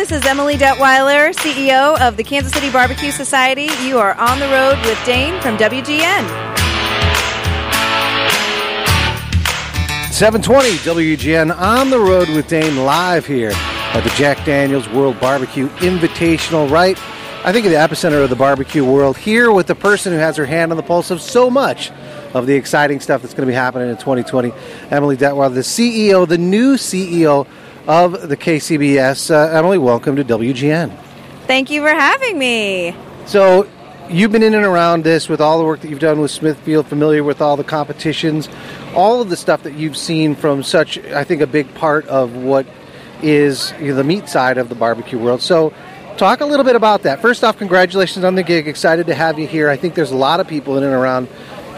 This is Emily Detwiler, CEO of the Kansas City Barbecue Society. You are on the road with Dane from WGN. 720 WGN on the road with Dane live here at the Jack Daniels World Barbecue Invitational, right? I think of the epicenter of the barbecue world here with the person who has her hand on the pulse of so much of the exciting stuff that's going to be happening in 2020. Emily Detwiler, the CEO, the new CEO of the KCBS. Uh, Emily, welcome to WGN. Thank you for having me. So, you've been in and around this with all the work that you've done with Smithfield, familiar with all the competitions, all of the stuff that you've seen from such, I think, a big part of what is you know, the meat side of the barbecue world. So, talk a little bit about that. First off, congratulations on the gig. Excited to have you here. I think there's a lot of people in and around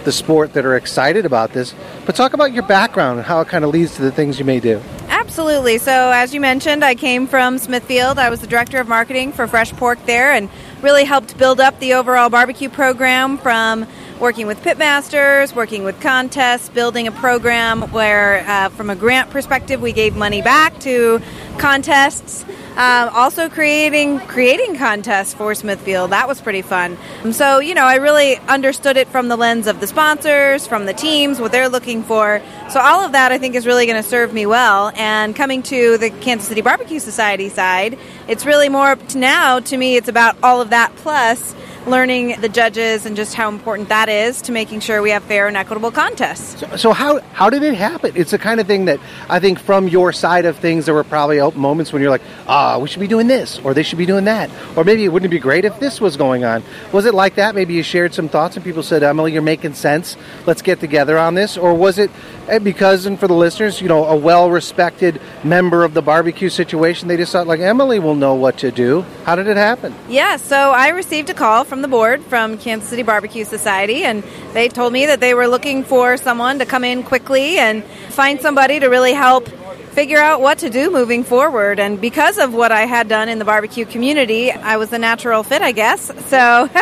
the sport that are excited about this. But talk about your background and how it kind of leads to the things you may do. Absolutely. So, as you mentioned, I came from Smithfield. I was the director of marketing for Fresh Pork there and really helped build up the overall barbecue program from working with pitmasters, working with contests, building a program where, uh, from a grant perspective, we gave money back to contests. Um, also creating creating contests for Smithfield. That was pretty fun. So you know, I really understood it from the lens of the sponsors, from the teams, what they're looking for. So all of that, I think, is really going to serve me well. And coming to the Kansas City Barbecue Society side, it's really more to now. To me, it's about all of that plus learning the judges and just how important that is to making sure we have fair and equitable contests. So, so, how how did it happen? It's the kind of thing that I think from your side of things, there were probably moments when you're like, ah, we should be doing this, or they should be doing that, or maybe it wouldn't be great if this was going on. Was it like that? Maybe you shared some thoughts and people said, Emily, you're making sense. Let's get together on this, or was it eh, because, and for the listeners, you know, a well-respected member of the barbecue situation, they just thought like Emily will know what to do. How did it happen? Yeah, so I received a call from the board from Kansas City Barbecue Society, and they told me that they were looking for someone to come in quickly and find somebody to really help figure out what to do moving forward. And because of what I had done in the barbecue community, I was a natural fit, I guess. So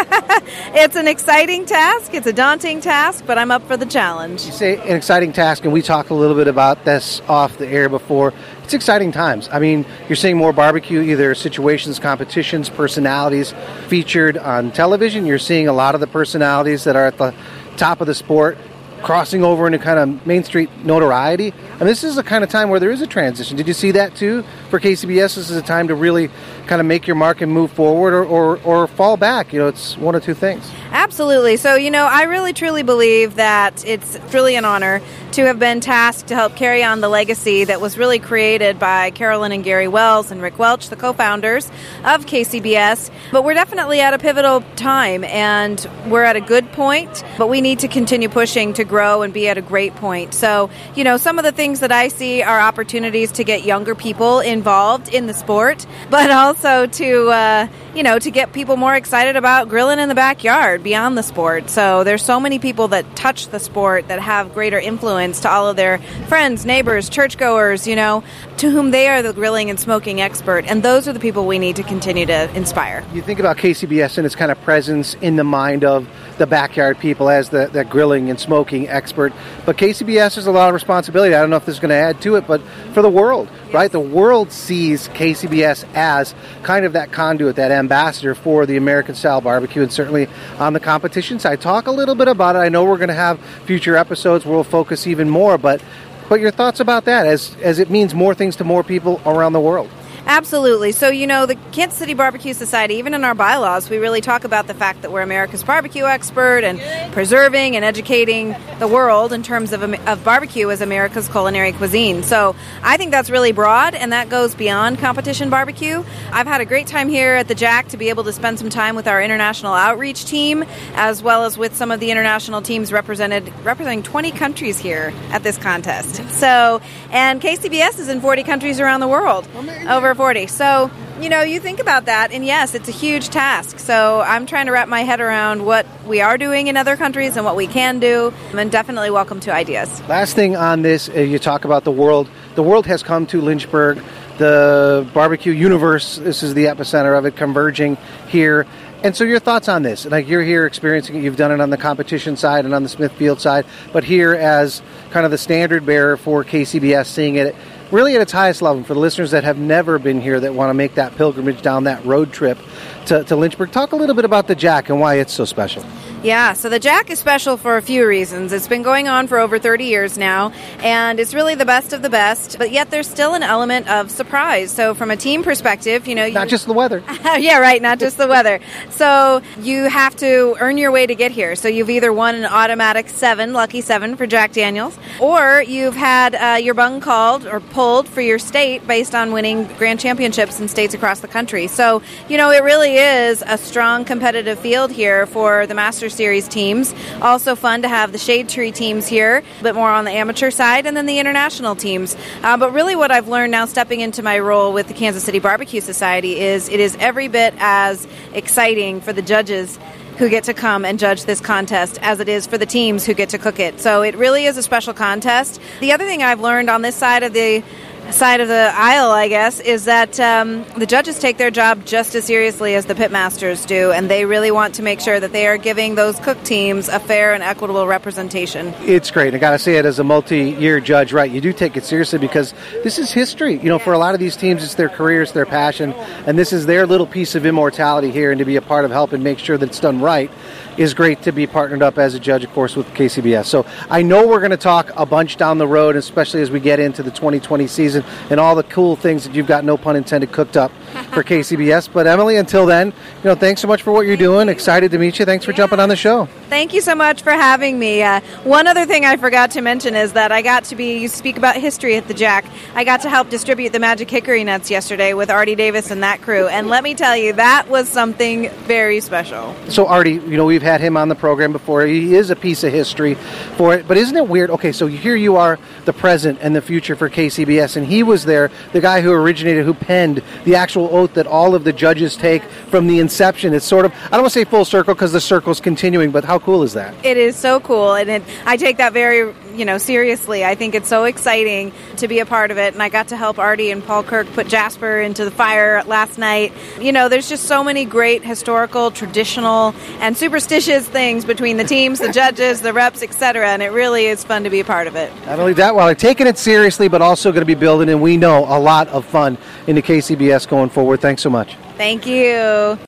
it's an exciting task. It's a daunting task, but I'm up for the challenge. You say an exciting task, and we talked a little bit about this off the air before. It's exciting times. I mean, you're seeing more barbecue, either situations, competitions, personalities featured on television. You're seeing a lot of the personalities that are at the top of the sport crossing over into kind of Main Street notoriety. And this is a kind of time where there is a transition. Did you see that too for KCBS? This is a time to really kind of make your mark and move forward or, or, or fall back. You know, it's one of two things. Absolutely. So, you know, I really truly believe that it's truly an honor to have been tasked to help carry on the legacy that was really created by Carolyn and Gary Wells and Rick Welch, the co founders of KCBS. But we're definitely at a pivotal time and we're at a good point, but we need to continue pushing to grow and be at a great point. So, you know, some of the things that I see are opportunities to get younger people involved in the sport, but also to, uh, you know, to get people more excited about grilling in the backyard beyond the sport. So there's so many people that touch the sport that have greater influence to all of their friends, neighbors, churchgoers, you know, to whom they are the grilling and smoking expert. And those are the people we need to continue to inspire. You think about KCBS and its kind of presence in the mind of the backyard people as the, the grilling and smoking expert. But KCBS has a lot of responsibility. I don't know if this is going to add to it, but for the world, yes. right? The world sees KCBS as kind of that conduit, that ambassador for the American style barbecue, and certainly on the competition side. Talk a little bit about it. I know we're going to have future episodes where we'll focus even more, but but your thoughts about that as as it means more things to more people around the world. Absolutely. So, you know, the Kansas City Barbecue Society, even in our bylaws, we really talk about the fact that we're America's barbecue expert and preserving and educating the world in terms of, of barbecue as America's culinary cuisine. So, I think that's really broad and that goes beyond competition barbecue. I've had a great time here at the Jack to be able to spend some time with our international outreach team as well as with some of the international teams represented representing 20 countries here at this contest. So, and KCBS is in 40 countries around the world. Over 40. So, you know, you think about that, and yes, it's a huge task. So, I'm trying to wrap my head around what we are doing in other countries and what we can do, and definitely welcome to ideas. Last thing on this, uh, you talk about the world. The world has come to Lynchburg. The barbecue universe, this is the epicenter of it, converging here. And so, your thoughts on this? Like you're here experiencing it, you've done it on the competition side and on the Smithfield side, but here as kind of the standard bearer for KCBS, seeing it really at its highest level. For the listeners that have never been here that want to make that pilgrimage down that road trip to, to Lynchburg, talk a little bit about the Jack and why it's so special. Yeah, so the Jack is special for a few reasons. It's been going on for over 30 years now, and it's really the best of the best, but yet there's still an element of surprise. So, from a team perspective, you know. Not just the weather. yeah, right, not just the weather. So, you have to earn your way to get here. So, you've either won an automatic seven, lucky seven for Jack Daniels, or you've had uh, your bung called or pulled for your state based on winning grand championships in states across the country. So, you know, it really is a strong competitive field here for the Masters Series teams. Also fun to have the Shade Tree teams here, a bit more on the amateur side, and then the international teams. Uh, but really, what I've learned now stepping into my role with the Kansas City Barbecue Society is it is every bit as exciting for the judges who get to come and judge this contest as it is for the teams who get to cook it. So it really is a special contest. The other thing I've learned on this side of the side of the aisle, I guess, is that um, the judges take their job just as seriously as the pitmasters do, and they really want to make sure that they are giving those cook teams a fair and equitable representation. It's great. I got to say it as a multi-year judge, right? You do take it seriously because this is history. You know, for a lot of these teams, it's their career, it's their passion, and this is their little piece of immortality here, and to be a part of helping make sure that it's done right is great to be partnered up as a judge, of course, with KCBS. So I know we're going to talk a bunch down the road, especially as we get into the 2020 season and all the cool things that you've got, no pun intended, cooked up for KCBS. But Emily, until then, you know, thanks so much for what you're doing. Excited to meet you. Thanks for yeah. jumping on the show. Thank you so much for having me. Uh, one other thing I forgot to mention is that I got to be you speak about history at the Jack. I got to help distribute the Magic Hickory nuts yesterday with Ardie Davis and that crew, and let me tell you, that was something very special. So Ardie, you know, we've had him on the program before. He is a piece of history for it, but isn't it weird? Okay, so here you are, the present and the future for KCBS, and he was there, the guy who originated, who penned the actual oath that all of the judges take from the inception. It's sort of I don't want to say full circle because the circle's continuing, but how cool is that? It is so cool, and it, I take that very you know seriously. I think it's so exciting to be a part of it, and I got to help Ardie and Paul Kirk put Jasper into the fire last night. You know, there's just so many great historical, traditional, and superstitious things between the teams, the judges, the reps, etc. And it really is fun to be a part of it. Not only that, while well, taking it seriously, but also going to be building, and we know a lot of fun into KCBS going forward. Thanks so much. Thank you.